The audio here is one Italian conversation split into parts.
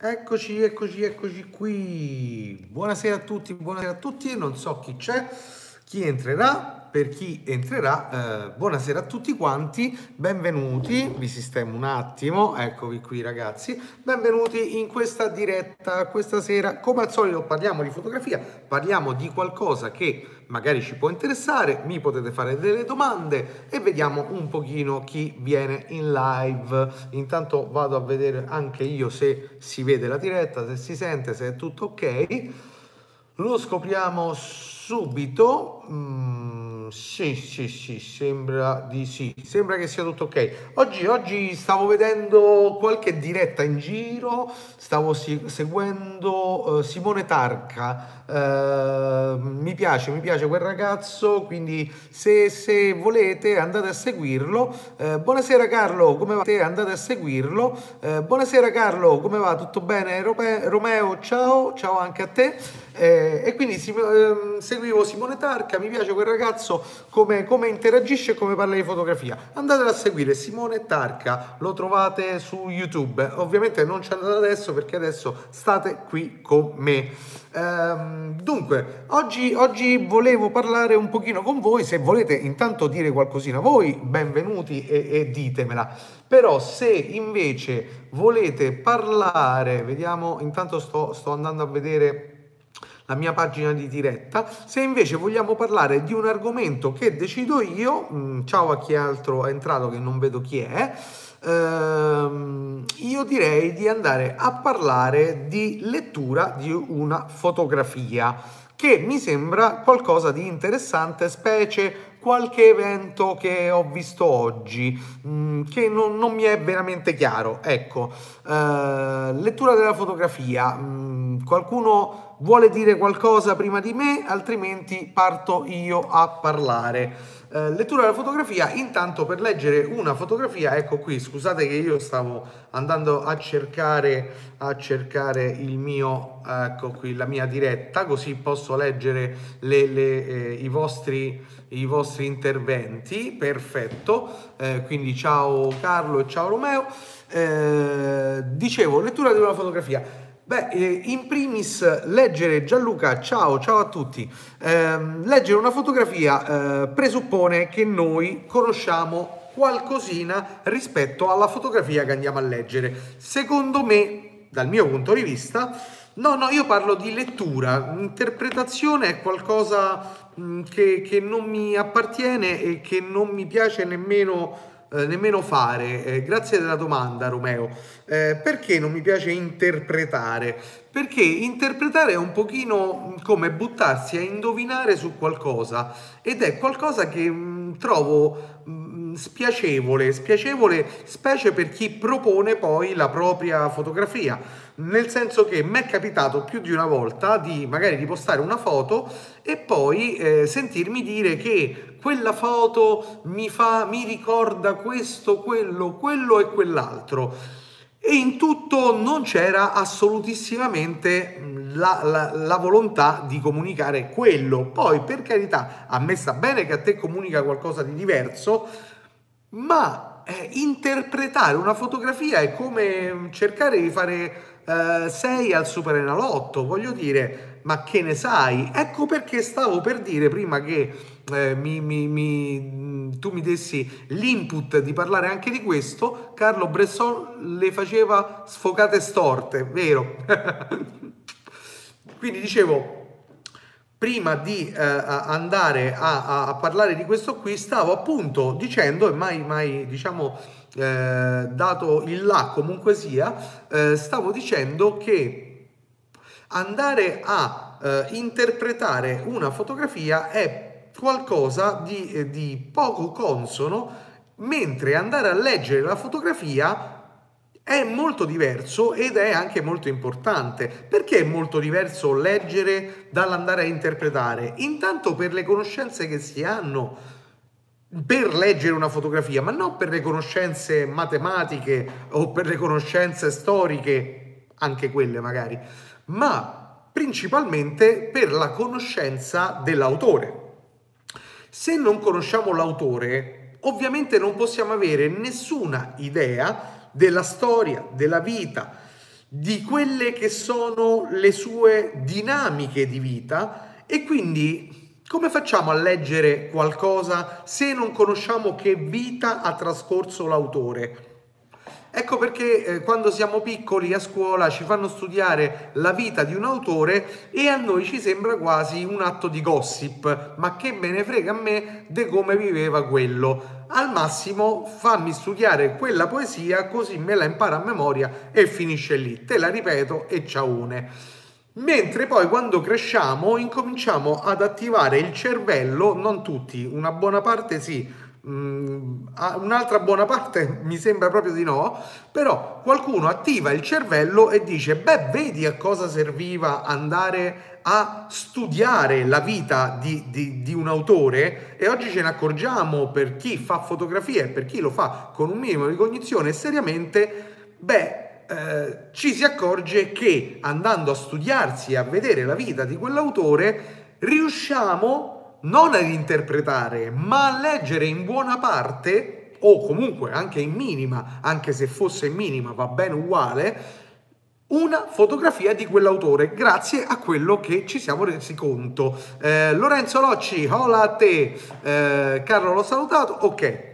Eccoci, eccoci, eccoci qui. Buonasera a tutti, buonasera a tutti. Non so chi c'è, chi entrerà. Per chi entrerà, eh, buonasera a tutti quanti, benvenuti. Vi sistemo un attimo, eccovi qui ragazzi. Benvenuti in questa diretta questa sera. Come al solito parliamo di fotografia, parliamo di qualcosa che magari ci può interessare, mi potete fare delle domande e vediamo un pochino chi viene in live. Intanto vado a vedere anche io se si vede la diretta, se si sente, se è tutto ok. Lo scopriamo subito. Mm, sì, sì, sì, sembra di sì. Sembra che sia tutto ok. Oggi, oggi stavo vedendo qualche diretta in giro, stavo si- seguendo uh, Simone Tarca. Uh, mi piace, mi piace quel ragazzo, quindi se, se volete andate a seguirlo. Uh, buonasera Carlo, come va? Andate a seguirlo. buonasera Carlo, come va? Tutto bene? Romeo, ciao, ciao anche a te. Eh, e quindi si, eh, seguivo Simone Tarca, mi piace quel ragazzo come, come interagisce e come parla di fotografia. Andatelo a seguire, Simone Tarca, lo trovate su YouTube. Ovviamente non ci andate adesso perché adesso state qui con me. Ehm, dunque, oggi, oggi, volevo parlare un pochino con voi, se volete intanto dire qualcosina voi, benvenuti e, e ditemela. Però se invece volete parlare, vediamo, intanto sto, sto andando a vedere la mia pagina di diretta. Se invece vogliamo parlare di un argomento che decido io, mm, ciao a chi altro è entrato che non vedo chi è, ehm, io direi di andare a parlare di lettura di una fotografia che mi sembra qualcosa di interessante, specie qualche evento che ho visto oggi mm, che non, non, mi è veramente chiaro. Ecco, eh, lettura della fotografia. Mh, mm, qualcuno vuole dire qualcosa prima di me, altrimenti parto io a parlare. Eh, lettura della fotografia, intanto per leggere una fotografia, ecco qui, scusate che io stavo andando a cercare, a cercare il mio, ecco qui, la mia diretta, così posso leggere le, le, eh, i, vostri, i vostri interventi, perfetto, eh, quindi ciao Carlo e ciao Romeo. Eh, dicevo, lettura di una fotografia. Beh, eh, in primis leggere Gianluca, ciao, ciao a tutti. Eh, leggere una fotografia eh, presuppone che noi conosciamo qualcosina rispetto alla fotografia che andiamo a leggere. Secondo me, dal mio punto di vista, no, no, io parlo di lettura. Interpretazione è qualcosa mh, mm, che, che non mi appartiene e che non mi piace nemmeno eh, nemmeno fare. Eh, grazie della domanda, Romeo. Eh, perché non mi piace interpretare? Perché interpretare è un pochino come buttarsi a indovinare su qualcosa ed è qualcosa che mh, mm, trovo mh, mm, spiacevole, spiacevole specie per chi propone poi la propria fotografia nel senso che mi è capitato più di una volta di magari di postare una foto e poi eh, sentirmi dire che quella foto mi fa mi ricorda questo, quello, quello e quell'altro e in tutto non c'era assolutissimamente mm, la, la, la, volontà di comunicare quello. Poi, per carità, a me sta bene che a te comunica qualcosa di diverso, ma eh, interpretare una fotografia è come cercare di fare eh, sei al Super Enalotto, voglio dire, ma che ne sai? Ecco perché stavo per dire prima che eh, mi, mi, mi, tu mi dessi l'input di parlare anche di questo, Carlo Bresson le faceva sfocate storte, vero? Quindi dicevo, prima di eh, andare a, a, parlare di questo qui, stavo appunto dicendo, e mai, mai diciamo, eh, dato il là comunque sia, eh, stavo dicendo che andare a eh, interpretare una fotografia è qualcosa di, eh, di poco consono, mentre andare a leggere la fotografia è molto diverso ed è anche molto importante. Perché è molto diverso leggere dall'andare a interpretare? Intanto per le conoscenze che si hanno per leggere una fotografia, ma non per le conoscenze matematiche o per le conoscenze storiche, anche quelle magari, ma principalmente per la conoscenza dell'autore. Se non conosciamo l'autore, ovviamente non possiamo avere nessuna idea della storia, della vita, di quelle che sono le sue dinamiche di vita e quindi come facciamo a leggere qualcosa se non conosciamo che vita ha trascorso l'autore? Ecco perché eh, quando siamo piccoli a scuola ci fanno studiare la vita di un autore e a noi ci sembra quasi un atto di gossip, ma che me ne frega a me di come viveva quello. Al massimo fammi studiare quella poesia così me la imparo a memoria e finisce lì. Te la ripeto e ciaone. Mentre poi quando cresciamo incominciamo ad attivare il cervello, non tutti, una buona parte sì, un'altra buona parte mi sembra proprio di no, però qualcuno attiva il cervello e dice, beh, vedi a cosa serviva andare a studiare la vita di, di, di un autore e oggi ce ne accorgiamo per chi fa fotografia e per chi lo fa con un minimo di cognizione seriamente, beh, eh, ci si accorge che andando a studiarsi e a vedere la vita di quell'autore riusciamo non ad interpretare, ma a leggere in buona parte, o comunque anche in minima, anche se fosse minima va bene uguale, una fotografia di quell'autore grazie a quello che ci siamo resi conto. Eh, Lorenzo Locci, hola a te, eh, Carlo l'ho salutato, ok.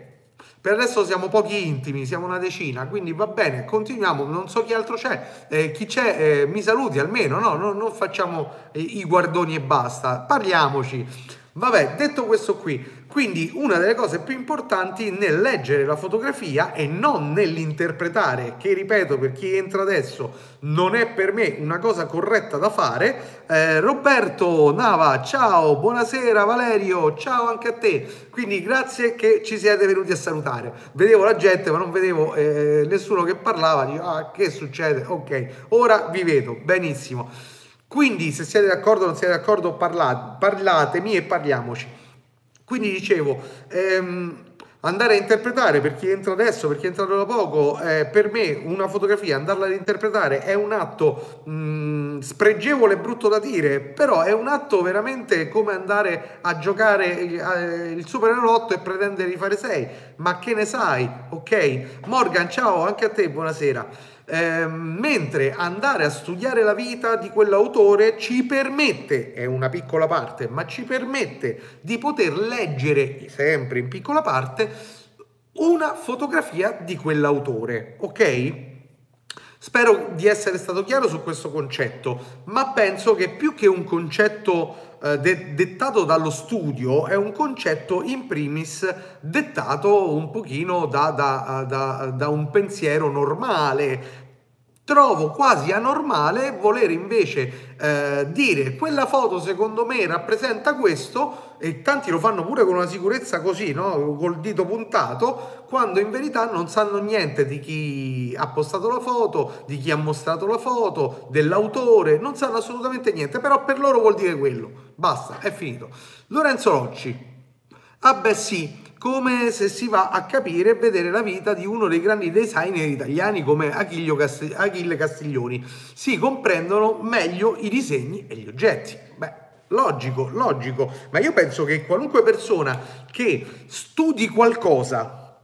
Per adesso siamo pochi intimi, siamo una decina, quindi va bene, continuiamo, non so chi altro c'è, eh, chi c'è eh, mi saluti almeno, no, no non facciamo i guardoni e basta, parliamoci. Vabbè, detto questo qui, quindi una delle cose più importanti nel leggere la fotografia e non nell'interpretare, che ripeto per chi entra adesso non è per me una cosa corretta da fare. Eh, Roberto Nava, ciao, buonasera Valerio, ciao anche a te. Quindi grazie che ci siete venuti a salutare. Vedevo la gente ma non vedevo eh, nessuno che parlava, dico, ah che succede? Ok, ora vi vedo, benissimo. Quindi se siete d'accordo o non siete d'accordo parlate, parlatemi e parliamoci. Quindi dicevo, ehm, andare a interpretare per chi entra adesso, per chi è entrato da poco, eh, per me una fotografia, andarla ad interpretare è un atto mh, mm, spregevole e brutto da dire, però è un atto veramente come andare a giocare eh, il Super Enalotto e pretendere di fare 6. Ma che ne sai? Ok? Morgan, ciao, anche a te, buonasera. Eh, mentre andare a studiare la vita di quell'autore ci permette, è una piccola parte, ma ci permette di poter leggere, sempre in piccola parte, una fotografia di quell'autore, ok? Spero di essere stato chiaro su questo concetto, ma penso che più che un concetto eh, de- dettato dallo studio, è un concetto in primis dettato un pochino da, da, da, da un pensiero normale, Trovo quasi anormale voler invece eh, dire quella foto secondo me rappresenta questo e tanti lo fanno pure con una sicurezza così, no? col dito puntato, quando in verità non sanno niente di chi ha postato la foto, di chi ha mostrato la foto, dell'autore, non sanno assolutamente niente, però per loro vuol dire quello. Basta, è finito. Lorenzo Rocci. Ah beh sì, come se si va a capire e vedere la vita di uno dei grandi designer italiani come Cast- Achille Castiglioni. Si comprendono meglio i disegni e gli oggetti. Beh, logico, logico, ma io penso che qualunque persona che studi qualcosa,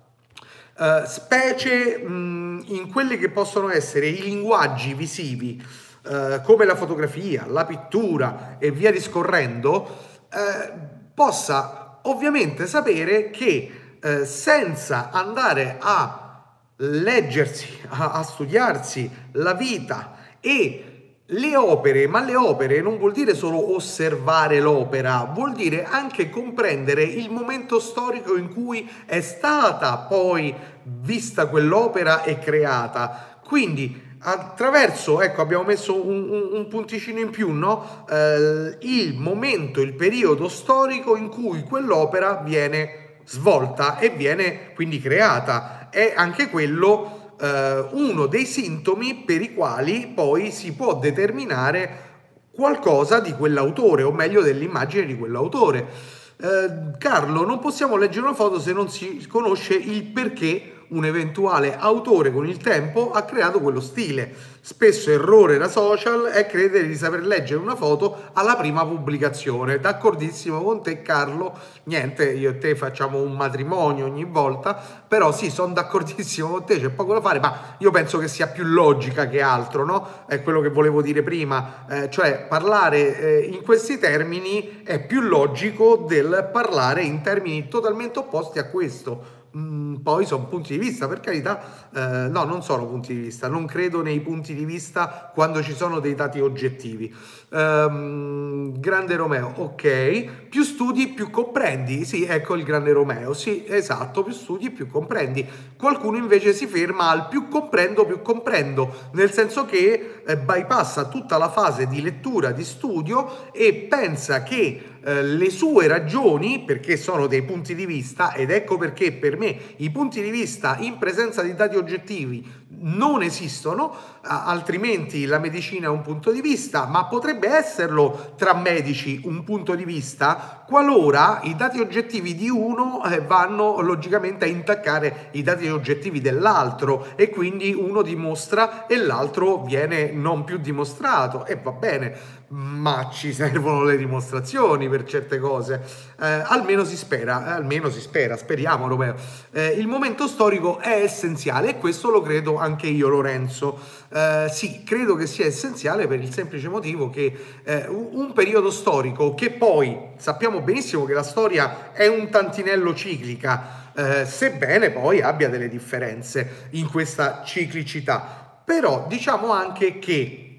uh, specie mh, in quelli che possono essere i linguaggi visivi, uh, come la fotografia, la pittura e via discorrendo, uh, possa ovviamente sapere che eh, senza andare a leggersi, a, a studiarsi la vita e le opere, ma le opere non vuol dire solo osservare l'opera, vuol dire anche comprendere il momento storico in cui è stata poi vista quell'opera e creata. Quindi attraverso, ecco abbiamo messo un, un, un punticino in più, no? eh, il momento, il periodo storico in cui quell'opera viene svolta e viene quindi creata. È anche quello eh, uno dei sintomi per i quali poi si può determinare qualcosa di quell'autore, o meglio dell'immagine di quell'autore. Eh, Carlo, non possiamo leggere una foto se non si conosce il perché un eventuale autore con il tempo ha creato quello stile. Spesso errore da social è credere di saper leggere una foto alla prima pubblicazione. D'accordissimo con te Carlo, niente, io e te facciamo un matrimonio ogni volta, però sì, sono d'accordissimo con te, c'è poco da fare, ma io penso che sia più logica che altro, no? È quello che volevo dire prima, eh, cioè parlare eh, in questi termini è più logico del parlare in termini totalmente opposti a questo Mm, poi sono punti di vista, per carità, eh, no, non sono punti di vista, non credo nei punti di vista quando ci sono dei dati oggettivi. Um, grande Romeo, ok, più studi più comprendi, sì, ecco il grande Romeo, sì, esatto, più studi più comprendi. Qualcuno invece si ferma al più comprendo, più comprendo, nel senso che eh, bypassa tutta la fase di lettura, di studio e pensa che eh, le sue ragioni, perché sono dei punti di vista, ed ecco perché per me i punti di vista in presenza di dati oggettivi non esistono, altrimenti la medicina è un punto di vista, ma potrebbe esserlo tra medici un punto di vista qualora i dati oggettivi di uno eh, vanno logicamente a intaccare i dati oggettivi dell'altro e quindi uno dimostra e l'altro viene non più dimostrato e va bene ma ci servono le dimostrazioni per certe cose. Eh, almeno si spera, eh, almeno si spera, speriamo Romeo. Eh, il momento storico è essenziale e questo lo credo anche io Lorenzo. Eh, sì, credo che sia essenziale per il semplice motivo che eh, un periodo storico che poi sappiamo benissimo che la storia è un tantinello ciclica, eh, sebbene poi abbia delle differenze in questa ciclicità. Però diciamo anche che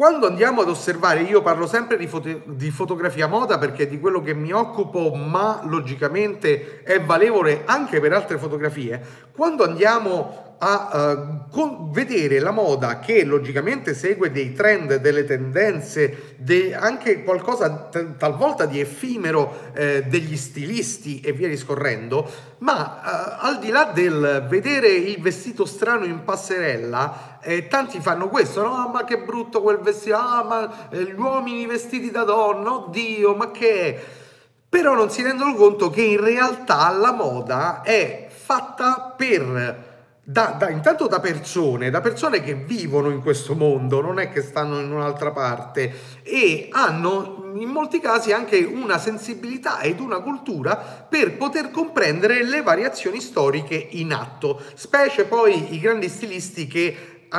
quando andiamo ad osservare, io parlo sempre di, foto, di, fotografia moda perché è di quello che mi occupo, ma logicamente è valevole anche per altre fotografie. Quando andiamo a uh, con, vedere la moda che logicamente segue dei trend, delle tendenze, de, anche qualcosa t- talvolta di effimero eh, degli stilisti e via discorrendo, ma uh, al di là del vedere il vestito strano in passerella, eh, tanti fanno questo, no? Ma che brutto quel vestito, ah, ma eh, gli uomini vestiti da donna, oddio, ma che è? Però non si rendono conto che in realtà la moda è fatta per da, da, intanto da persone, da persone che vivono in questo mondo, non è che stanno in un'altra parte e hanno in molti casi anche una sensibilità ed una cultura per poter comprendere le variazioni storiche in atto, specie poi i grandi stilisti che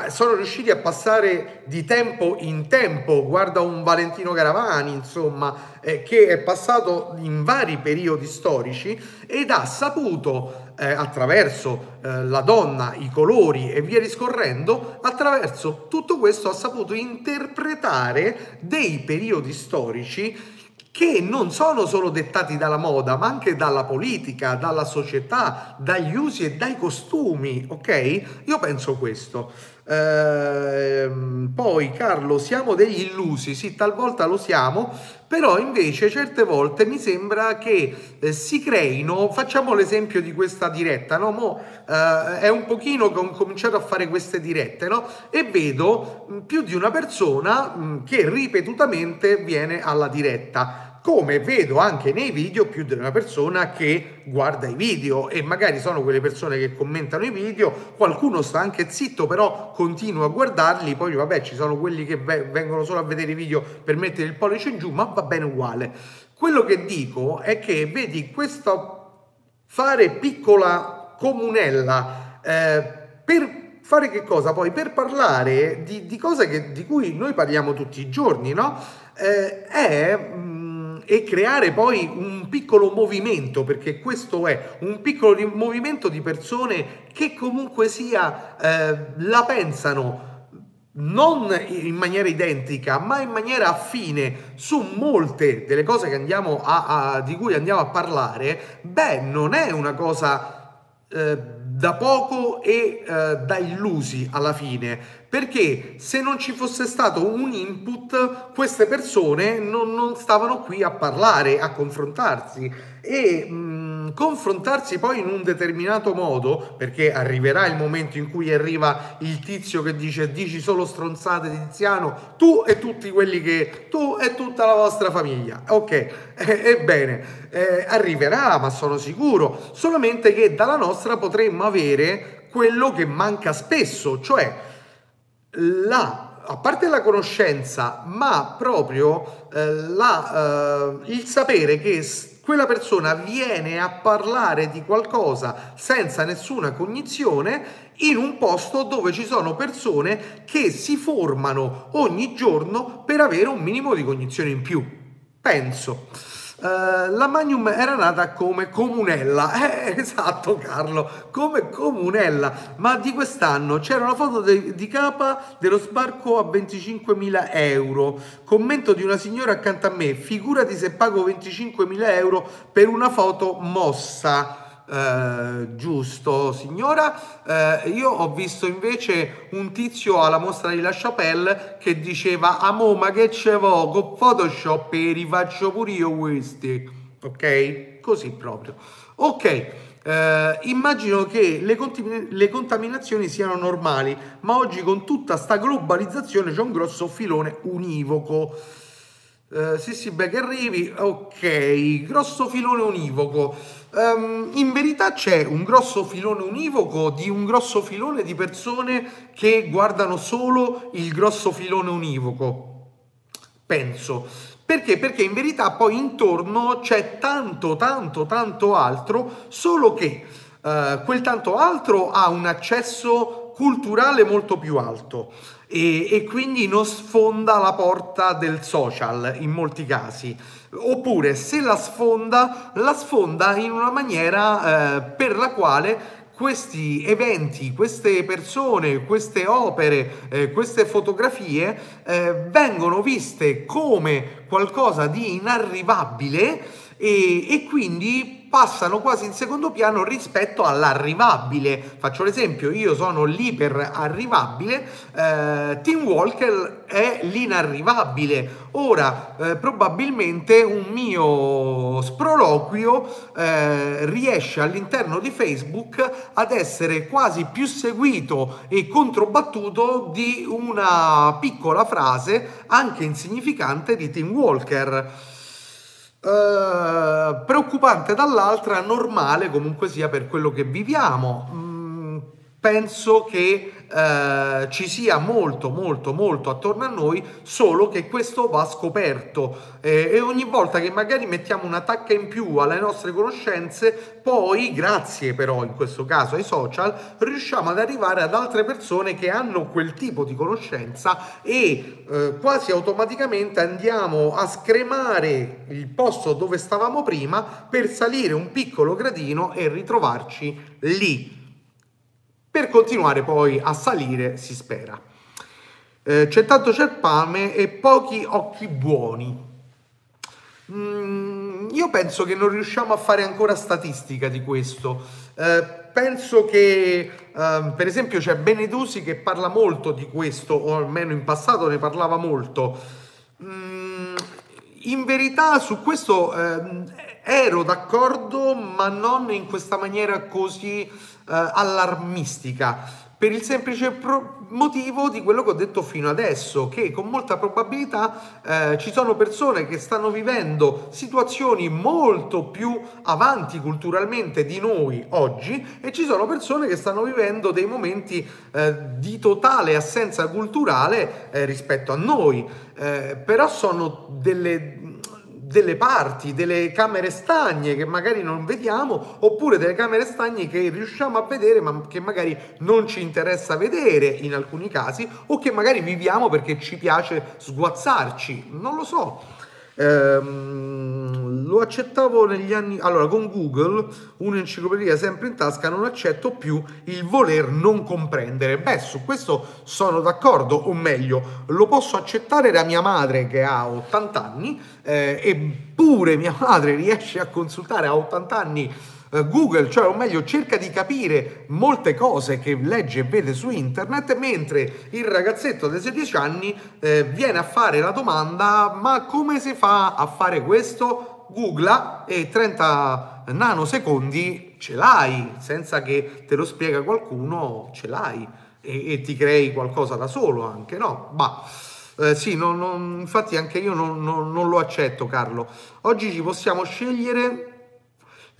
sono riusciti a passare di tempo in tempo, guarda un Valentino Garavani, insomma, eh, che è passato in vari periodi storici ed ha saputo eh, attraverso eh, la donna, i colori e via discorrendo, attraverso tutto questo ha saputo interpretare dei periodi storici che non sono solo dettati dalla moda, ma anche dalla politica, dalla società, dagli usi e dai costumi, ok? Io penso questo. Ehm, poi Carlo, siamo degli illusi, sì, talvolta lo siamo, però invece certe volte mi sembra che eh, si creino, facciamo l'esempio di questa diretta, no? Mo, eh, è un pochino che ho cominciato a fare queste dirette, no? E vedo mh, più di una persona mh, che ripetutamente viene alla diretta come vedo anche nei video più di una persona che guarda i video e magari sono quelle persone che commentano i video, qualcuno sta anche zitto però continua a guardarli, poi vabbè ci sono quelli che vengono solo a vedere i video per mettere il pollice in giù, ma va bene uguale. Quello che dico è che vedi questo fare piccola comunella eh, per fare che cosa poi? Per parlare di, di cose che, di cui noi parliamo tutti i giorni, no? Eh, è mm, e creare poi un piccolo movimento, perché questo è un piccolo movimento di persone che comunque sia eh, la pensano non in maniera identica, ma in maniera affine su molte delle cose a, a, di cui andiamo a parlare, beh, non è una cosa eh, da poco e eh, da illusi alla fine, perché se non ci fosse stato un input, queste persone non, non stavano qui a parlare, a confrontarsi. E mh, mm, confrontarsi poi in un determinato modo, perché arriverà il momento in cui arriva il tizio che dice dici solo stronzate Tiziano, tu e tutti quelli che tu e tutta la vostra famiglia. Ok, eh, ebbene, eh, arriverà, ma sono sicuro, solamente che dalla nostra potremmo avere quello che manca spesso, cioè la a parte la conoscenza, ma proprio eh, la, eh, il sapere che quella persona viene a parlare di qualcosa senza nessuna cognizione in un posto dove ci sono persone che si formano ogni giorno per avere un minimo di cognizione in più. Penso. Uh, la Magnum era nata come comunella, eh, esatto Carlo, come comunella, ma di quest'anno c'era una foto de- di capa dello sbarco a 25.000 euro, commento di una signora accanto a me, figurati se pago 25.000 euro per una foto mossa. Uh, giusto signora uh, io ho visto invece un tizio alla mostra di La Chapelle che diceva amo ma che ce vo con Photoshop e rifaccio pure io questi ok così proprio ok Uh, immagino che le, contim- le, contaminazioni siano normali, ma oggi con tutta sta globalizzazione c'è un grosso filone univoco. Uh, sì, sì, beh, che arrivi. Ok, grosso filone univoco. Um, in verità c'è un grosso filone univoco di un grosso filone di persone che guardano solo il grosso filone univoco. Penso. Perché? Perché in verità poi intorno c'è tanto, tanto, tanto altro, solo che uh, quel tanto altro ha un accesso culturale molto più alto e, e quindi non sfonda la porta del social in molti casi oppure se la sfonda, la sfonda in una maniera eh, per la quale questi eventi, queste persone, queste opere, eh, queste fotografie eh, vengono viste come qualcosa di inarrivabile e, e quindi passano quasi in secondo piano rispetto all'arrivabile. Faccio l'esempio, io sono l'iperarrivabile, eh, Tim Walker è l'inarrivabile. Ora, eh, probabilmente un mio sproloquio eh, riesce all'interno di Facebook ad essere quasi più seguito e controbattuto di una piccola frase, anche insignificante, di Tim Walker. Uh, preoccupante dall'altra, normale comunque sia per quello che viviamo. Mm, penso che eh, ci sia molto molto molto attorno a noi solo che questo va scoperto. Eh, e ogni volta che magari mettiamo una tacca in più alle nostre conoscenze poi grazie però in questo caso ai social riusciamo ad arrivare ad altre persone che hanno quel tipo di conoscenza e eh, quasi automaticamente andiamo a scremare il posto dove stavamo prima per salire un piccolo gradino e ritrovarci lì per continuare poi a salire, si spera. Eh, c'è tanto cerpame e pochi occhi buoni. Mm, io penso che non riusciamo a fare ancora statistica di questo. Eh, penso che, eh, per esempio, c'è Benedusi che parla molto di questo, o almeno in passato ne parlava molto. Mm, in verità su questo ehm, ero d'accordo, ma non in questa maniera così allarmistica per il semplice pro- motivo di quello che ho detto fino adesso, che con molta probabilità eh, ci sono persone che stanno vivendo situazioni molto più avanti culturalmente di noi oggi e ci sono persone che stanno vivendo dei momenti eh, di totale assenza culturale eh, rispetto a noi, eh, però sono delle delle parti, delle camere stagne che magari non vediamo, oppure delle camere stagne che riusciamo a vedere ma che magari non ci interessa vedere in alcuni casi, o che magari viviamo perché ci piace sguazzarci, non lo so. Ehm, lo accettavo negli anni. Allora, con Google, un'enciclopedia sempre in tasca, non accetto più il voler non comprendere. Beh, su questo sono d'accordo, o meglio, lo posso accettare da mia madre che ha 80 anni, eh, eppure mia madre riesce a consultare a 80 anni Google, cioè o meglio cerca di capire molte cose che legge e vede su internet, mentre il ragazzetto dei 16 anni eh, viene a fare la domanda ma come si fa a fare questo? googla e 30 nanosecondi ce l'hai, senza che te lo spiega qualcuno, ce l'hai e, e ti crei qualcosa da solo anche, no? Ma eh, sì, non, non, infatti anche io non, non lo accetto Carlo. Oggi ci possiamo scegliere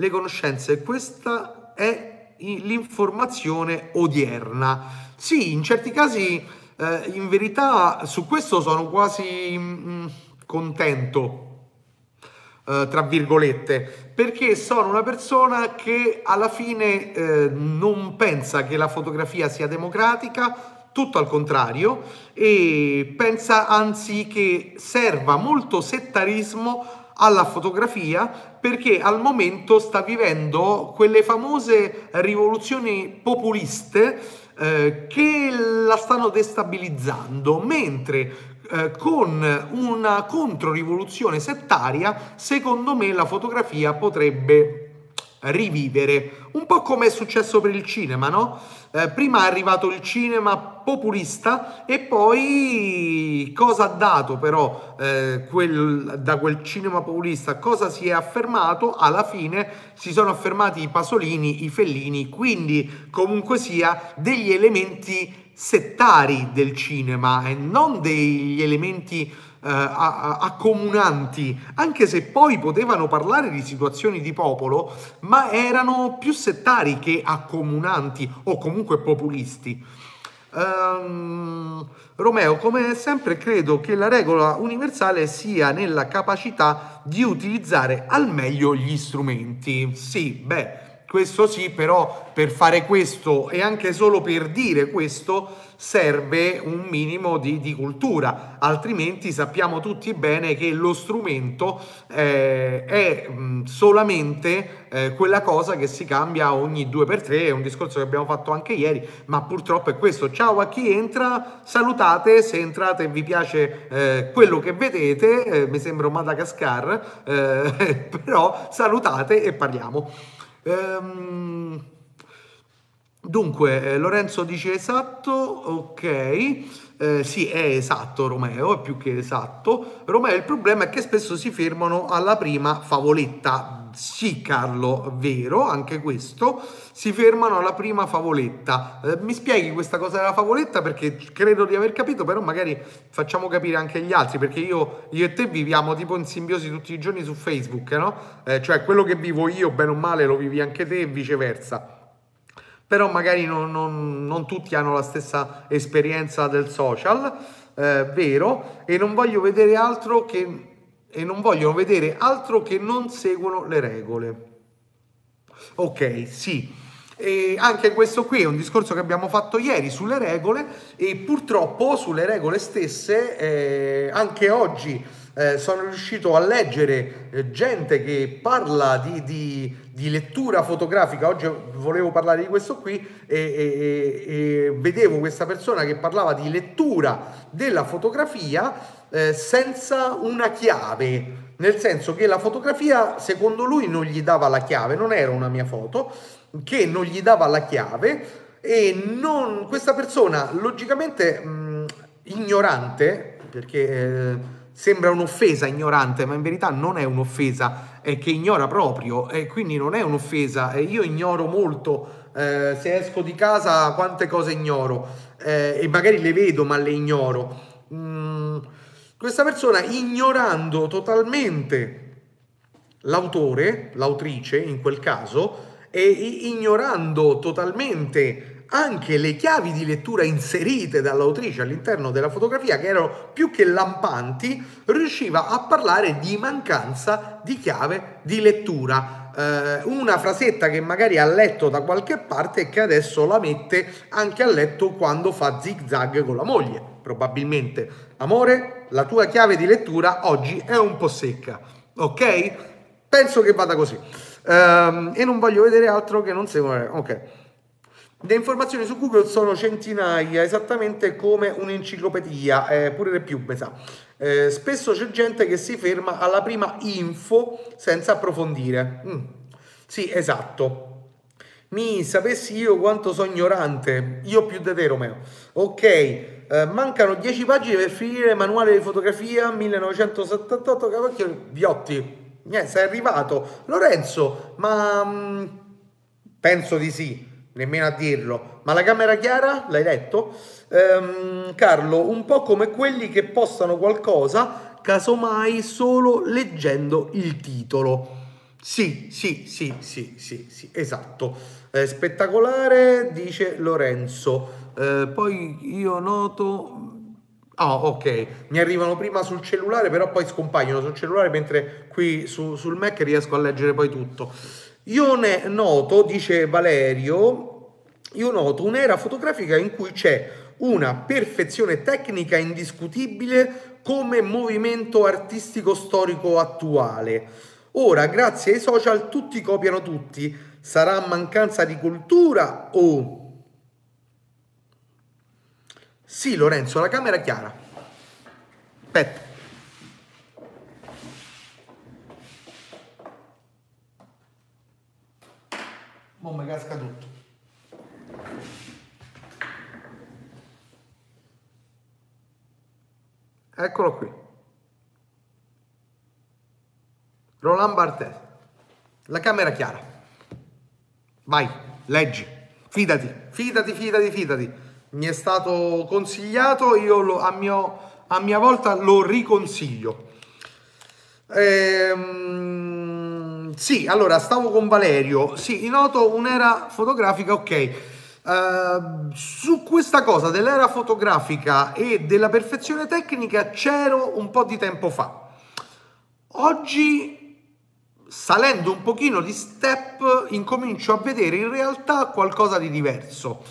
le conoscenze, questa è l'informazione odierna. Sì, in certi casi, eh, in verità, su questo sono quasi mh, mm, contento Uh, tra virgolette, perché sono una persona che alla fine eh, non pensa che la fotografia sia democratica, tutto al contrario, e pensa anzi che serva molto settarismo alla fotografia perché al momento sta vivendo quelle famose rivoluzioni populiste eh, che la stanno destabilizzando, mentre eh, con una controrivoluzione settaria, secondo me la fotografia potrebbe rivivere, un po' come è successo per il cinema, no? Eh, prima è arrivato il cinema populista e poi cosa ha dato però eh, quel, da quel cinema populista? Cosa si è affermato? Alla fine si sono affermati i Pasolini, i Fellini, quindi comunque sia degli elementi settari del cinema e non degli elementi accomunanti, anche se poi potevano parlare di situazioni di popolo, ma erano più settari che accomunanti o comunque populisti. Um, Romeo, come sempre credo che la regola universale sia nella capacità di utilizzare al meglio gli strumenti. Sì, beh, questo sì, però per fare questo e anche solo per dire questo serve un minimo di, di cultura, altrimenti sappiamo tutti bene che lo strumento eh, è mh, solamente eh, quella cosa che si cambia ogni due per tre, è un discorso che abbiamo fatto anche ieri, ma purtroppo è questo. Ciao a chi entra, salutate, se entrate e vi piace eh, quello che vedete, eh, mi sembra un Madagascar, eh, però salutate e parliamo. Ehm, dunque, eh, Lorenzo dice esatto, ok. Eh, sì, è esatto Romeo, è più che esatto. Romeo, il problema è che spesso si fermano alla prima favoletta sì Carlo, vero, anche questo, si fermano alla prima favoletta. Eh, mi spieghi questa cosa della favoletta perché credo di aver capito, però magari facciamo capire anche gli altri, perché io, io e te viviamo tipo in simbiosi tutti i giorni su Facebook, no? Eh, cioè quello che vivo io, bene o male, lo vivi anche te e viceversa. Però magari non, non, non tutti hanno la stessa esperienza del social, eh, vero, e non voglio vedere altro che e non vogliono vedere altro che non seguono le regole. Ok, sì. E anche questo qui è un discorso che abbiamo fatto ieri sulle regole e purtroppo sulle regole stesse eh, anche oggi eh, sono riuscito a leggere eh, gente che parla di, di, di, lettura fotografica. Oggi volevo parlare di questo qui e, e, e vedevo questa persona che parlava di lettura della fotografia eh, senza una chiave, nel senso che la fotografia secondo lui non gli dava la chiave, non era una mia foto, che non gli dava la chiave e non, questa persona logicamente mh, ignorante, perché eh, sembra un'offesa ignorante, ma in verità non è un'offesa, è che ignora proprio e quindi non è un'offesa. Io ignoro molto, eh, se esco di casa quante cose ignoro eh, e magari le vedo ma le ignoro. Mm, questa persona ignorando totalmente l'autore, l'autrice in quel caso, e ignorando totalmente anche le chiavi di lettura inserite dall'autrice all'interno della fotografia, che erano più che lampanti, riusciva a parlare di mancanza di chiave di lettura. Eh, una frasetta che magari ha letto da qualche parte e che adesso la mette anche a letto quando fa zig zag con la moglie, probabilmente. Amore, la tua chiave di lettura oggi è un po' secca, ok? Penso che vada così. Um, e non voglio vedere altro che non seguono. Ok. Le informazioni su Google sono centinaia, esattamente come un'enciclopedia, eh, pure di più, mi sa. Eh, spesso c'è gente che si ferma alla prima info senza approfondire. Mm. Sì, esatto. Mi sapessi io quanto sono ignorante, io più di te Romeo. Ok, eh, mancano 10 pagine per finire manuale di fotografia 1978, cavacchio, Viotti. Niente, sei arrivato. Lorenzo, ma mh, penso di sì, nemmeno a dirlo. Ma la camera chiara l'hai letto? Ehm, Carlo, un po' come quelli che postano qualcosa, casomai solo leggendo il titolo. Sì, sì, sì, sì, sì, sì, esatto. Eh, spettacolare, dice Lorenzo. Eh, poi io noto Ah, oh, ok, mi arrivano prima sul cellulare, però poi scompaiono sul cellulare, mentre qui su, sul Mac riesco a leggere poi tutto. Io ne noto, dice Valerio, io noto un'era fotografica in cui c'è una perfezione tecnica indiscutibile come movimento artistico storico attuale. Ora, grazie ai social, tutti copiano tutti. Sarà mancanza di cultura o... Sì, Lorenzo, la camera è chiara. Aspetta. Mo' mi casca tutto. Eccolo qui. Roland Barthes. La camera chiara. Vai, leggi. Fidati, fidati, fidati, fidati mi è stato consigliato, io lo, a, mio, a, mia volta lo riconsiglio. Ehm, sì, allora stavo con Valerio, sì, noto un'era fotografica, ok. Uh, su questa cosa dell'era fotografica e della perfezione tecnica c'ero un po' di tempo fa. Oggi, salendo un pochino di step, incomincio a vedere in realtà qualcosa di diverso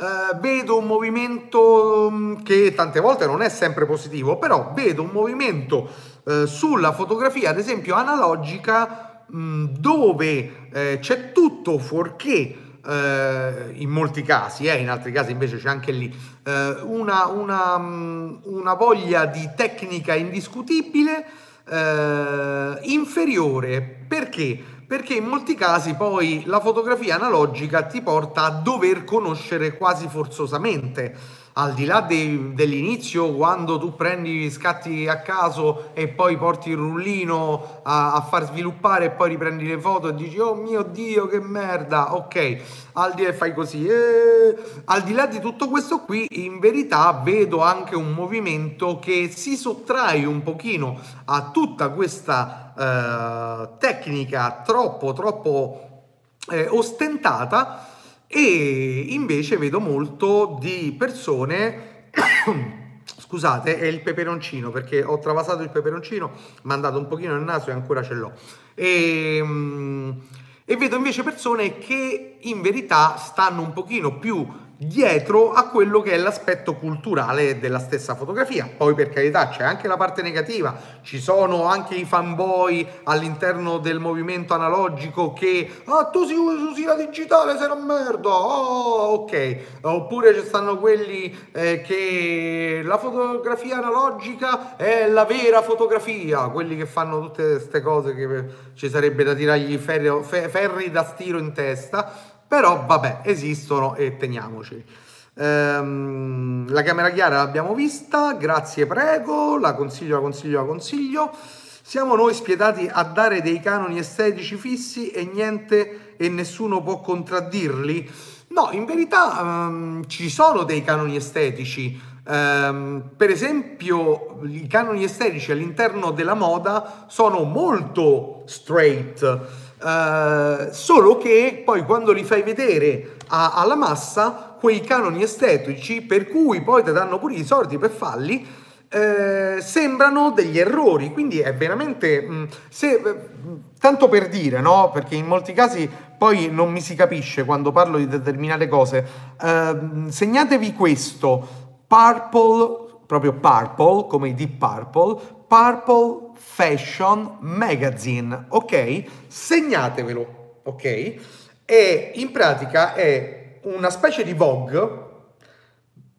eh, vedo un movimento mm, che tante volte non è sempre positivo, però vedo un movimento uh, sulla fotografia, ad esempio analogica, mm, dove eh, c'è tutto fuorché Uh, in molti casi, eh, in altri casi invece c'è anche lì uh, una, una, mm, una, voglia di tecnica indiscutibile uh, inferiore. Perché? perché in molti casi poi la fotografia analogica ti porta a dover conoscere quasi forzosamente al di là de, dell'inizio, quando tu prendi scatti a caso e poi porti il rullino a, a, far sviluppare e poi riprendi le foto e dici oh mio dio che merda, ok, al di là fai così. Eh, al di là di tutto questo qui, in verità vedo anche un movimento che si sottrae un pochino a tutta questa eh, tecnica troppo troppo eh, ostentata e invece vedo molto di persone scusate è il peperoncino perché ho travasato il peperoncino mi è andato un pochino nel naso e ancora ce l'ho. E, mm, e vedo invece persone che in verità stanno un pochino più dietro a quello che è l'aspetto culturale della stessa fotografia. Poi per carità c'è anche la parte negativa, ci sono anche i fanboy all'interno del movimento analogico che ah tu si usi la digitale sei una merda, oh ok, oppure ci stanno quelli eh, che la fotografia analogica è la vera fotografia, quelli che fanno tutte queste cose che ci sarebbe da tirargli ferri, ferri da stiro in testa però vabbè, esistono e teniamoci. Ehm, la camera chiara l'abbiamo vista, grazie prego, la consiglio, la consiglio, la consiglio. Siamo noi spietati a dare dei canoni estetici fissi e niente e nessuno può contraddirli? No, in verità um, ci sono dei canoni estetici. Um, per esempio, i canoni estetici all'interno della moda sono molto straight Uh, solo che poi quando li fai vedere a, alla massa, quei canoni estetici per cui poi ti danno pure i soldi per farli, eh, sembrano degli errori. Quindi è veramente. Mh, mm, se, eh, tanto per dire, no? Perché in molti casi poi non mi si capisce quando parlo di determinate cose. Eh, segnatevi questo: Purple, proprio Purple, come i Deep Purple, Purple Fashion Magazine, ok? Segnatevelo, ok? E in pratica è una specie di Vogue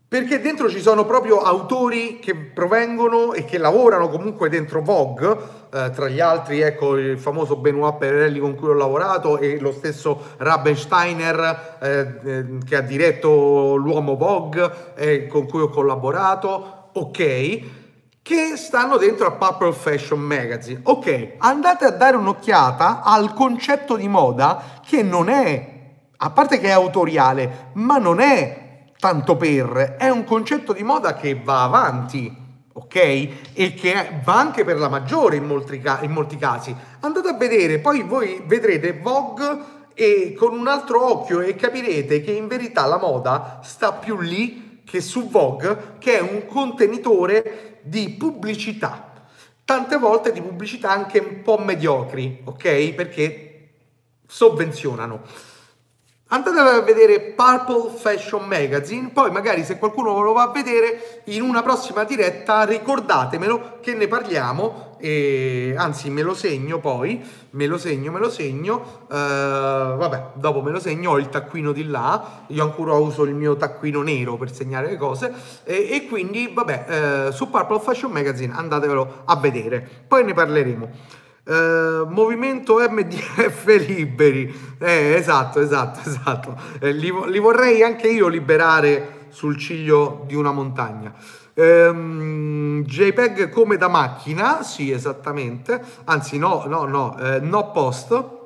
perché dentro ci sono proprio autori che provengono e che lavorano comunque dentro Vogue, eh, tra gli altri ecco il famoso Benoit Perelli con cui ho lavorato e lo stesso Rabensteiner eh, eh, che ha diretto l'uomo Vogue e con cui ho collaborato, ok? Che stanno dentro a Purple Fashion Magazine. Ok, andate a dare un'occhiata al concetto di moda che non è, a parte che è autoriale, ma non è tanto per, è un concetto di moda che va avanti, ok? E che va anche per la maggiore in molti, in molti casi. Andate a vedere, poi voi vedrete Vogue e con un altro occhio e capirete che in verità la moda sta più lì che su Vogue, che è un contenitore di pubblicità. Tante volte di pubblicità anche un po' mediocri, ok? Perché sovvenzionano andate a vedere Purple Fashion Magazine, poi magari se qualcuno lo va a vedere in una prossima diretta ricordatemelo che ne parliamo, e, anzi me lo segno poi, me lo segno, me lo segno, uh, vabbè dopo me lo segno, ho il taccuino di là, io ancora uso il mio taccuino nero per segnare le cose e, e quindi vabbè uh, su Purple Fashion Magazine andatevelo a vedere, poi ne parleremo. Uh, movimento MDF liberi, eh, esatto, esatto, esatto. Eh, li, li, vorrei anche io liberare sul ciglio di una montagna. Um, JPEG come da macchina, sì, esattamente. Anzi, no, no, no, eh, no post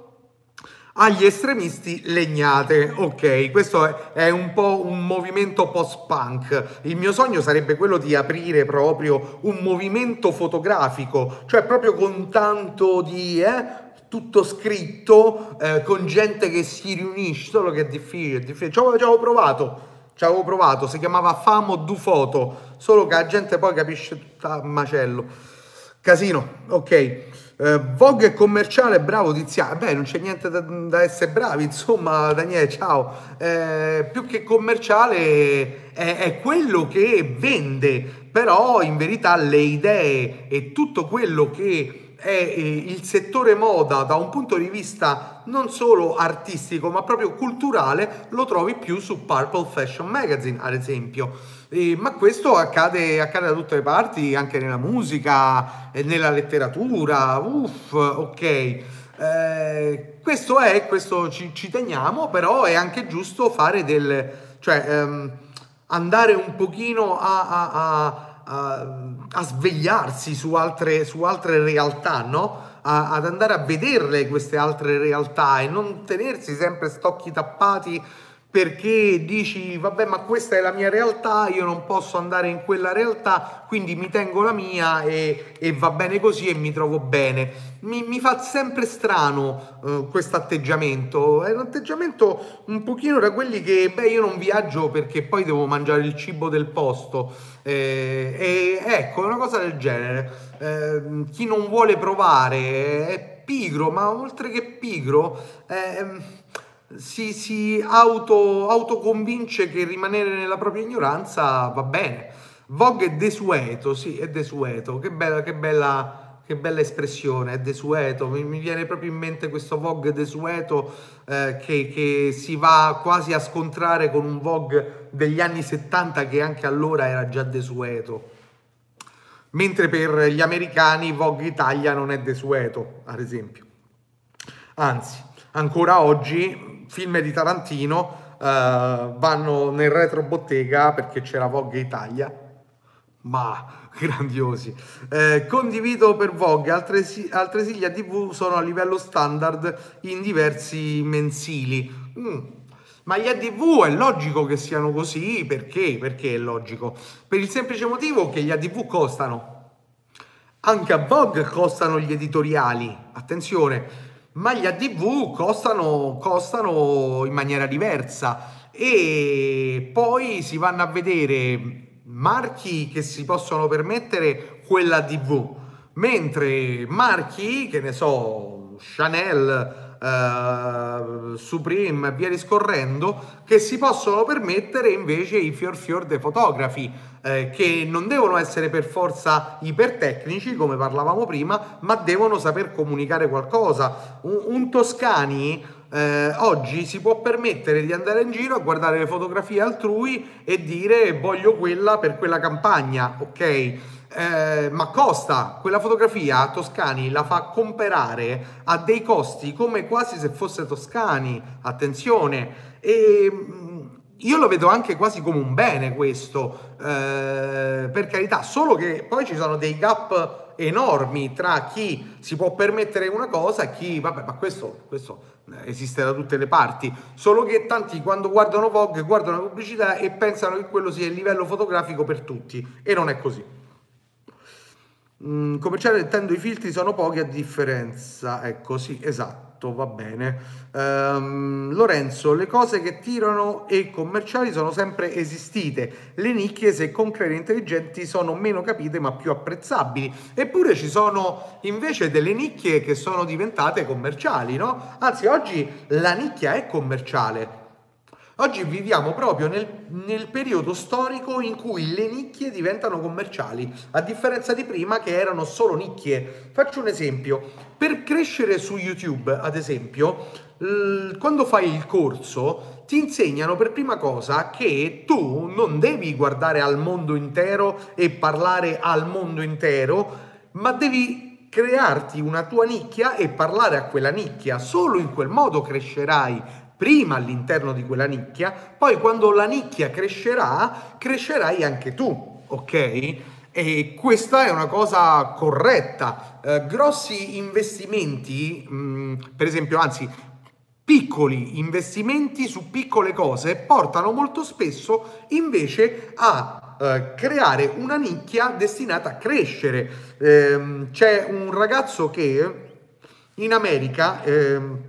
agli estremisti legnate. Ok, questo è, un po' un movimento post-punk. Il mio sogno sarebbe quello di aprire proprio un movimento fotografico, cioè proprio con tanto di... Eh, tutto scritto eh, con gente che si riunisce, solo che è difficile, è difficile. Ci avevo provato, ci avevo provato, si chiamava Famo Du Foto, solo che la gente poi capisce tutto a macello. Casino, ok. Uh, Vogue commerciale, bravo Tiziano. Beh, non c'è niente da, da essere bravi, insomma, Daniele, ciao. Eh, più che commerciale è, è, quello che vende, però in verità le idee e tutto quello che è eh, il settore moda da un punto di vista non solo artistico ma proprio culturale lo trovi più su Purple Fashion Magazine ad esempio eh, ma questo accade, accade, da tutte le parti anche nella musica nella letteratura uff ok eh, questo è questo ci, ci, teniamo però è anche giusto fare del cioè ehm, andare un pochino a, a, a a, svegliarsi su altre, su altre realtà, no? Ad andare a vederle queste altre realtà e non tenersi sempre stocchi tappati perché dici vabbè ma questa è la mia realtà, io non posso andare in quella realtà, quindi mi tengo la mia e, e va bene così e mi trovo bene. Mi, mi fa sempre strano uh, questo atteggiamento, è un atteggiamento un pochino da quelli che beh io non viaggio perché poi devo mangiare il cibo del posto. Eh, e ecco una cosa del genere, eh, chi non vuole provare è pigro ma oltre che pigro... Eh, si, si auto, autoconvince che rimanere nella propria ignoranza va bene. Vogue è desueto, sì, è desueto. Che bella, che bella, che bella espressione, è desueto. Mi, mi, viene proprio in mente questo Vogue desueto eh, che, che, si va quasi a scontrare con un Vogue degli anni 70 che anche allora era già desueto. Mentre per gli americani Vogue Italia non è desueto, ad esempio. Anzi, ancora oggi film di Tarantino uh, vanno nel retro bottega perché c'era Vogue Italia. Ma grandiosi. Eh, condivido per Vogue, altresì, altresì gli ADV sono a livello standard in diversi mensili. Mm. Ma gli ADV è logico che siano così, perché? Perché è logico? Per il semplice motivo che gli ADV costano. Anche a Vogue costano gli editoriali. Attenzione, ma gli ADV costano, costano in maniera diversa. E poi si vanno a vedere marchi che si possono permettere quella DV, mentre marchi, che ne so, Chanel, Uh, Supreme via discorrendo che si possono permettere invece i fior fior dei fotografi eh, che non devono essere per forza ipertecnici, come parlavamo prima, ma devono saper comunicare qualcosa. Un, un Toscani eh, oggi si può permettere di andare in giro a guardare le fotografie altrui e dire voglio quella per quella campagna, ok? Eh, ma costa. Quella fotografia Toscani la fa comprare a dei costi come quasi se fosse Toscani attenzione. E io lo vedo anche quasi come un bene questo, eh, per carità, solo che poi ci sono dei gap enormi tra chi si può permettere una cosa e chi, vabbè, ma questo, questo esiste da tutte le parti, solo che tanti quando guardano Vogue guardano la pubblicità e pensano che quello sia il livello fotografico per tutti. E non è così. Mm, commerciale intendo i filtri sono pochi a differenza, ecco sì, esatto Esatto, va bene. Um, Lorenzo, le cose che tirano e commerciali sono sempre esistite. Le nicchie, se concrete e intelligenti, sono meno capite ma più apprezzabili. Eppure ci sono invece delle nicchie che sono diventate commerciali, no? Anzi, oggi la nicchia è commerciale Oggi viviamo proprio nel, nel, periodo storico in cui le nicchie diventano commerciali, a differenza di prima che erano solo nicchie. Faccio un esempio. Per crescere su YouTube, ad esempio, quando fai il corso, ti insegnano per prima cosa che tu non devi guardare al mondo intero e parlare al mondo intero, ma devi crearti una tua nicchia e parlare a quella nicchia. Solo in quel modo crescerai prima all'interno di quella nicchia, poi quando la nicchia crescerà, crescerai anche tu, ok? E questa è una cosa corretta. Eh, grossi investimenti, mh, mm, per esempio, anzi, piccoli investimenti su piccole cose portano molto spesso invece a eh, creare una nicchia destinata a crescere. Eh, c'è un ragazzo che in America ehm,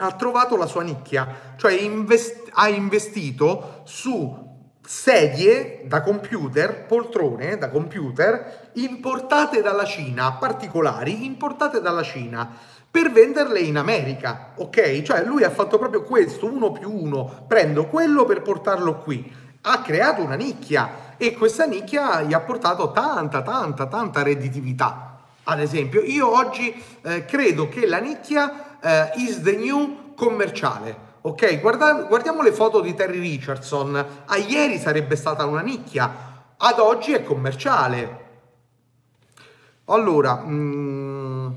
ha trovato la sua nicchia, cioè invest- ha investito su sedie da computer, poltrone da computer importate dalla Cina, particolari importate dalla Cina per venderle in America, ok? Cioè lui ha fatto proprio questo, uno più uno, prendo quello per portarlo qui. Ha creato una nicchia e questa nicchia gli ha portato tanta, tanta, tanta redditività. Ad esempio, io oggi eh, credo che la nicchia uh, is the new commerciale. Ok, Guarda, guardiamo le foto di Terry Richardson. A ieri sarebbe stata una nicchia, ad oggi è commerciale. Allora, mm,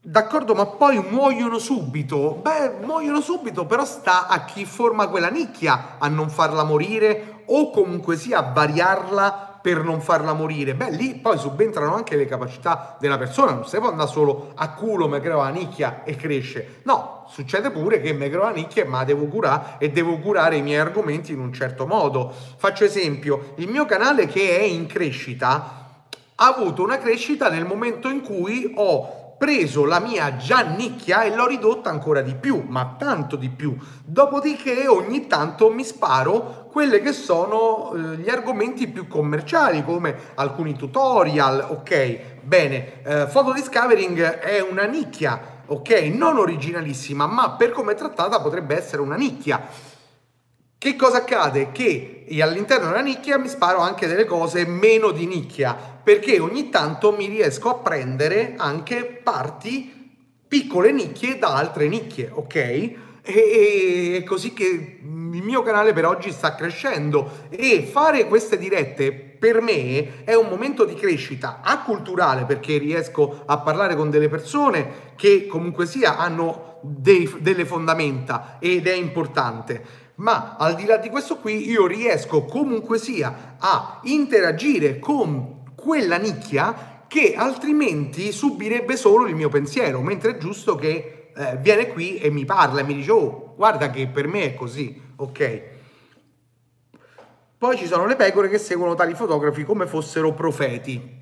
d'accordo, ma poi muoiono subito. Beh, muoiono subito, però sta a chi forma quella nicchia a non farla morire o comunque sia a variarla per non farla morire. Beh, lì poi subentrano anche le capacità della persona, non si può andare solo a culo, mi creo la nicchia e cresce. No, succede pure che mi creo la nicchia ma devo curare e devo curare i miei argomenti in un certo modo. Faccio esempio, il mio canale che è in crescita ha avuto una crescita nel momento in cui ho preso la mia già nicchia e l'ho ridotta ancora di più, ma tanto di più. Dopodiché ogni tanto mi sparo quelle che sono eh, gli argomenti più commerciali, come alcuni tutorial, ok? Bene, eh, Photo Discovering è una nicchia, ok? Non originalissima, ma per come è trattata potrebbe essere una nicchia. Che cosa accade? Che all'interno della nicchia mi sparo anche delle cose meno di nicchia, perché ogni tanto mi riesco a prendere anche parti, piccole nicchie da altre nicchie, ok? E, è così che il mio canale per oggi sta crescendo e fare queste dirette per me è un momento di crescita acculturale perché riesco a parlare con delle persone che comunque sia hanno dei, delle fondamenta ed è importante ma al di là di questo qui io riesco comunque sia a interagire con quella nicchia che altrimenti subirebbe solo il mio pensiero, mentre è giusto che eh, viene qui e mi parla e mi dice oh guarda che per me è così, ok? Poi ci sono le pecore che seguono tali fotografi come fossero profeti.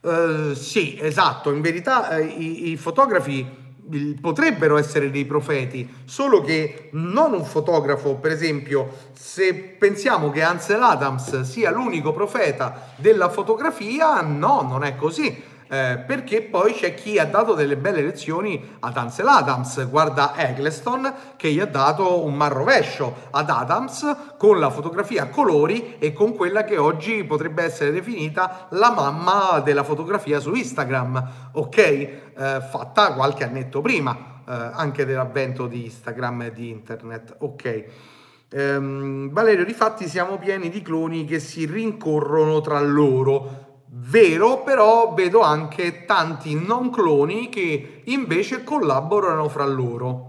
Uh, sì, esatto, in verità eh, i, i fotografi potrebbero essere dei profeti, solo che non un fotografo, per esempio, se pensiamo che Ansel Adams sia l'unico profeta della fotografia, no, non è così eh, perché poi c'è chi ha dato delle belle lezioni ad Ansel Adams, guarda Eggleston che gli ha dato un marrovescio ad Adams con la fotografia a colori e con quella che oggi potrebbe essere definita la mamma della fotografia su Instagram, ok? Eh, fatta qualche annetto prima, eh, anche dell'avvento di Instagram e di internet, ok? Um, Valerio, difatti siamo pieni di cloni che si rincorrono tra loro. Vero, però vedo anche tanti non cloni che invece collaborano fra loro.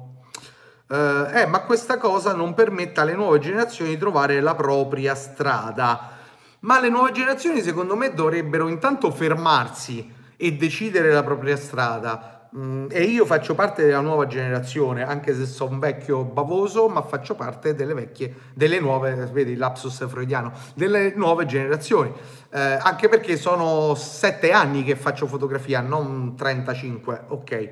eh, eh, ma questa cosa non permette alle nuove generazioni di trovare la propria strada. Ma le nuove generazioni, secondo me, dovrebbero intanto fermarsi e decidere la propria strada. Mm, e io faccio parte della nuova generazione, anche se sono vecchio bavoso, ma faccio parte delle vecchie, delle nuove, vedi lapsus freudiano, delle nuove generazioni. Eh, anche perché sono sette anni che faccio fotografia, non 35, ok?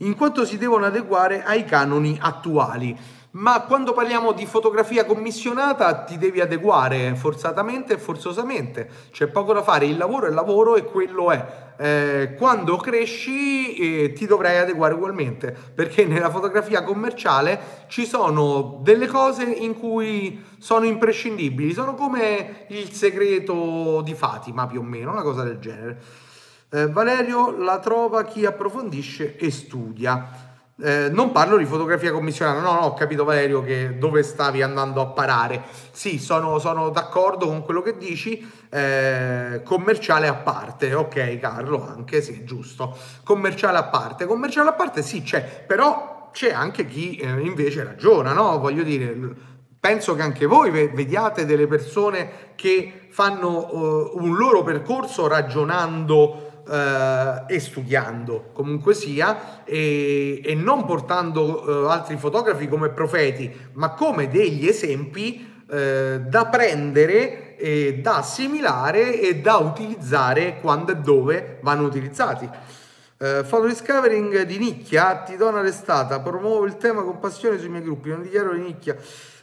In quanto si devono adeguare ai canoni attuali ma quando parliamo di fotografia commissionata ti devi adeguare forzatamente e forzosamente, c'è poco da fare, il lavoro è lavoro e quello è. Eh, quando cresci eh, ti dovrai adeguare ugualmente, perché nella fotografia commerciale ci sono delle cose in cui sono imprescindibili, sono come il segreto di Fatima più o meno, una cosa del genere. Eh, Valerio la trova chi approfondisce e studia. Eh, non parlo di fotografia commissionata, no, no, ho capito Valerio che dove stavi andando a parare. Sì, sono, sono d'accordo con quello che dici, eh, commerciale a parte, ok Carlo, anche sì, giusto. Commerciale a parte, commerciale a parte sì c'è, però c'è anche chi eh, invece ragiona, no? Voglio dire, penso che anche voi vediate delle persone che fanno uh, un loro percorso ragionando eh, e studiando comunque sia e, e non portando eh, altri fotografi come profeti ma come degli esempi eh, da prendere e da assimilare e da utilizzare quando e dove vanno utilizzati. Uh, Photo Discovering di nicchia, ti do una restata, promuovo il tema con passione sui miei gruppi, non dichiaro di nicchia.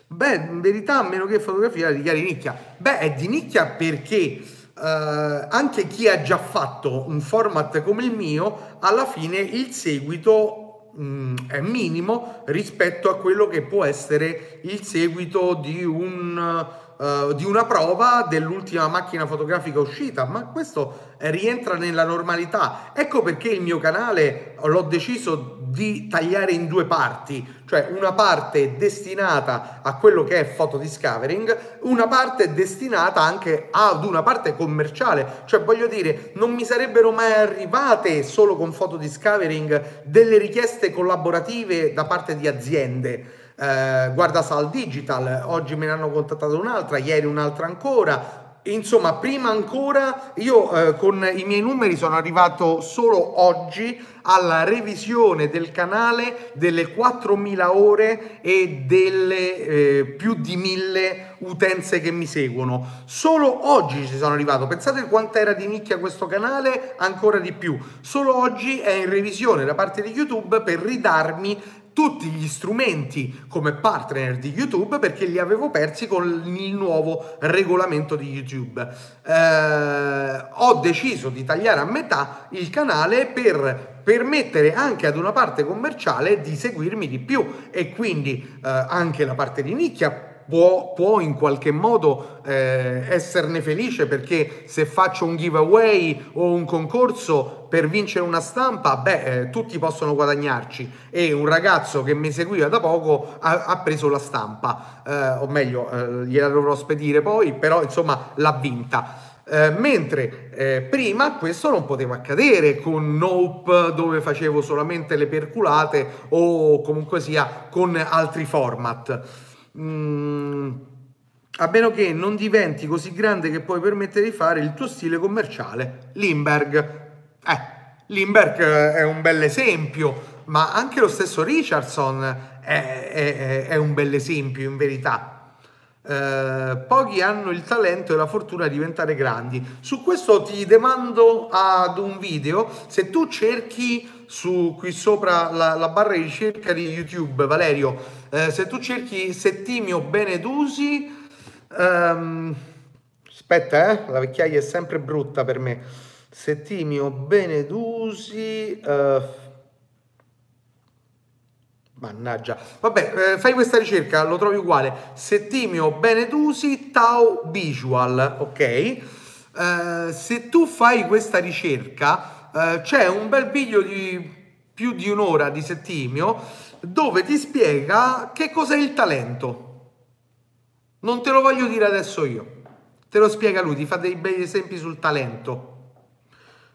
Beh, in verità, a meno che fotografia la dichiari di nicchia. Beh, è di nicchia perché Uh, anche chi ha già fatto un format come il mio, alla fine il seguito mh, mm, è minimo rispetto a quello che può essere il seguito di un uh, di una prova dell'ultima macchina fotografica uscita, ma questo rientra nella normalità. Ecco perché il mio canale l'ho deciso di tagliare in due parti, cioè una parte destinata a quello che è photo discovering, una parte destinata anche ad una parte commerciale, cioè voglio dire, non mi sarebbero mai arrivate solo con photo discovering delle richieste collaborative da parte di aziende eh, guarda Sal Digital, oggi me ne hanno contattato un'altra, ieri un'altra ancora. Insomma, prima ancora io eh, con i miei numeri sono arrivato solo oggi alla revisione del canale delle 4.000 ore e delle eh, più di 1.000 utenze che mi seguono. Solo oggi ci sono arrivato. Pensate quanto era di nicchia questo canale, ancora di più. Solo oggi è in revisione da parte di YouTube per ridarmi tutti gli strumenti come partner di YouTube perché li avevo persi con il nuovo regolamento di YouTube. Eh, ho deciso di tagliare a metà il canale per permettere anche ad una parte commerciale di seguirmi di più e quindi eh, anche la parte di nicchia può, può in qualche modo eh, esserne felice perché se faccio un giveaway o un concorso per vincere una stampa, beh, eh, tutti possono guadagnarci e un ragazzo che mi seguiva da poco ha, ha preso la stampa, eh, o meglio, eh, gliela dovrò spedire poi, però insomma l'ha vinta. Eh, mentre eh, prima questo non poteva accadere con Nope dove facevo solamente le perculate o comunque sia con altri format. Mm, a meno che non diventi così grande che puoi permettere di fare il tuo stile commerciale. Limberg. Eh, Limberg è un bel esempio, ma anche lo stesso Richardson è, è, è un bel esempio in verità. Eh, pochi hanno il talento e la fortuna di diventare grandi. Su questo ti demando ad un video. Se tu cerchi su qui sopra la, la barra di ricerca di YouTube, Valerio, eh, se tu cerchi Settimio Benedusi, ehm, aspetta, eh, la vecchiaia è sempre brutta per me. Settimio Benedusi. Eh, Mannaggia. Vabbè, eh, fai questa ricerca, lo trovi uguale. Settimio Benedusi Tau Visual, ok? Eh, se tu fai questa ricerca, c'è un bel video di più di un'ora di Settimio dove ti spiega che cos'è il talento. Non te lo voglio dire adesso io, te lo spiega lui, ti fa dei bei esempi sul talento.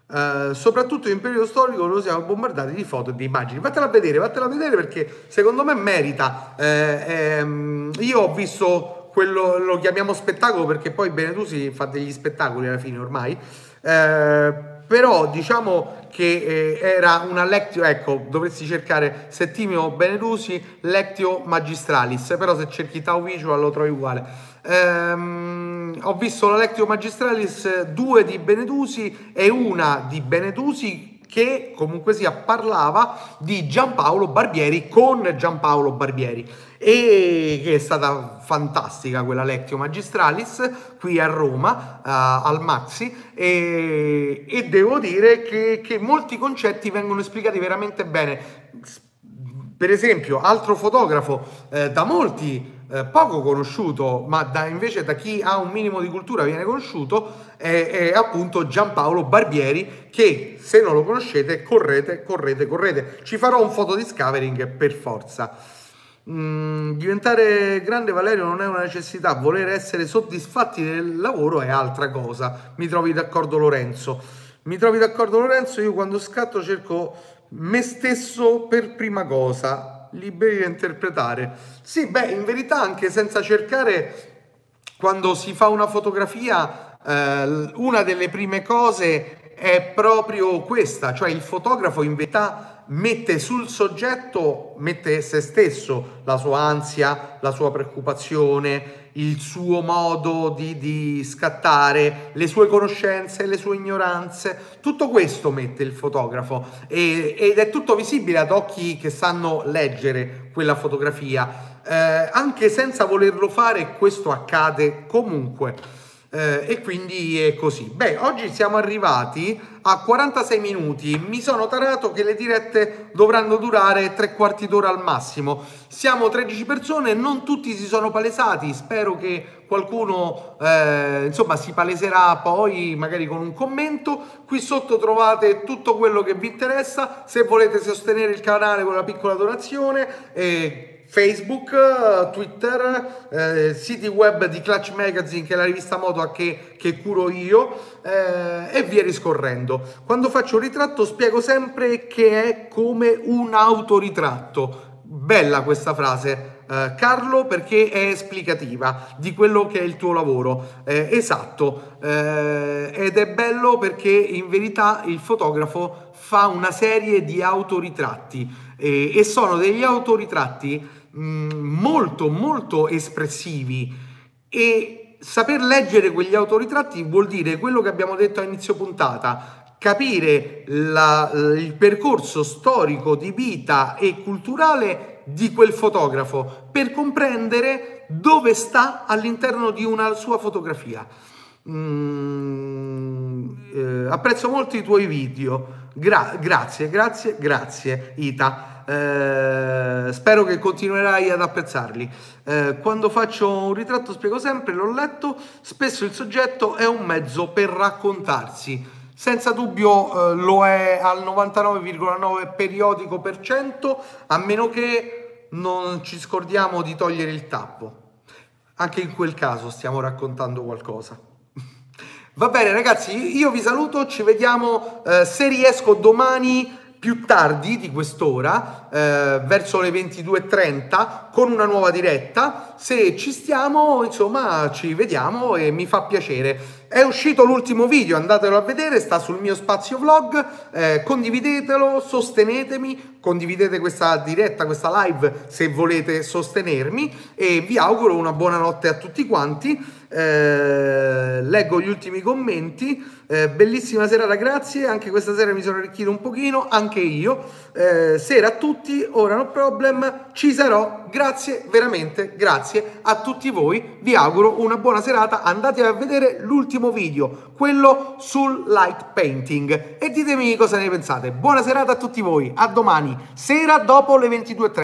Uh, soprattutto in periodo storico lo siamo bombardati di foto e di immagini. Vattela a vedere, vattela a vedere perché secondo me merita. Eh, ehm, io ho visto quello, lo chiamiamo spettacolo perché poi Benedusi fa degli spettacoli alla fine ormai. Eh, però diciamo che eh, era una lectio, ecco, dovresti cercare Settimio Benedusi, lectio magistralis, però se cerchi Tau Visual lo trovi uguale. Ehm, ho visto la Lectio Magistralis due di Benedusi e una di Benedusi che comunque sia parlava di Giampaolo Barbieri con Giampaolo Barbieri e che è stata fantastica quella Lectio Magistralis qui a Roma uh, al Maxi e, e devo dire che, che molti concetti vengono spiegati veramente bene per esempio altro fotografo eh, da molti eh, poco conosciuto, ma da, invece da chi ha un minimo di cultura viene conosciuto, è, è, appunto Giampaolo Barbieri, che se non lo conoscete, correte, correte, correte. Ci farò un foto discovering per forza. Mm, diventare grande Valerio non è una necessità, voler essere soddisfatti nel lavoro è altra cosa. Mi trovi d'accordo Lorenzo? Mi trovi d'accordo Lorenzo? Io quando scatto cerco me stesso per prima cosa, liberi da interpretare. Sì, beh, in verità anche senza cercare, quando si fa una fotografia, eh, una delle prime cose è proprio questa, cioè il fotografo in verità mette sul soggetto, mette se stesso, la sua ansia, la sua preoccupazione, il suo modo di, di, scattare, le sue conoscenze, le sue ignoranze, tutto questo mette il fotografo e, ed è tutto visibile ad occhi che sanno leggere quella fotografia, eh, anche senza volerlo fare questo accade comunque. Eh, e quindi è così. Beh, oggi siamo arrivati a 46 minuti. Mi sono tarato che le dirette dovranno durare tre quarti d'ora al massimo. Siamo 13 persone, non tutti si sono palesati. Spero che qualcuno eh, insomma si paleserà poi magari con un commento. Qui sotto trovate tutto quello che vi interessa. Se volete sostenere il canale con una piccola donazione. Eh, Facebook, Twitter, eh, siti web di Clutch Magazine che è la rivista moto che, che curo io eh, e via riscorrendo. Quando faccio un ritratto spiego sempre che è come un autoritratto. Bella questa frase. Uh, Carlo perché è esplicativa di quello che è il tuo lavoro eh, esatto eh, ed è bello perché in verità il fotografo fa una serie di autoritratti eh, e sono degli autoritratti molto molto espressivi e saper leggere quegli autoritratti vuol dire quello che abbiamo detto a inizio puntata, capire la, il percorso storico di vita e culturale di quel fotografo per comprendere dove sta all'interno di una sua fotografia. Mm, eh, apprezzo molto i tuoi video. Gra- grazie, grazie, grazie, Ita. Eh, spero che continuerai ad apprezzarli. Eh, quando faccio un ritratto spiego sempre, l'ho letto, spesso il soggetto è un mezzo per raccontarsi. Senza dubbio eh, lo è al 99,9 periodico per cento, a meno che non ci scordiamo di togliere il tappo. Anche in quel caso stiamo raccontando qualcosa. Va bene ragazzi, io vi saluto, ci vediamo eh, se riesco domani più tardi di quest'ora, eh, verso le 22.30, con una nuova diretta. Se ci stiamo, insomma, ci vediamo e mi fa piacere. È uscito l'ultimo video, andatelo a vedere, sta sul mio spazio vlog, eh, condividetelo, sostenetemi, condividete questa diretta, questa live se volete sostenermi e vi auguro una buona notte a tutti quanti. Eh, leggo gli ultimi commenti. Eh, bellissima serata, grazie. Anche questa sera mi sono arricchito un pochino, anche io. Eh, sera a tutti, ora no problem, ci sarò. Grazie, veramente, grazie a tutti voi. Vi auguro una buona serata. Andate a vedere l'ultimo video, quello sul light painting, e ditemi cosa ne pensate. Buona serata a tutti voi. A domani, sera dopo le 22.30.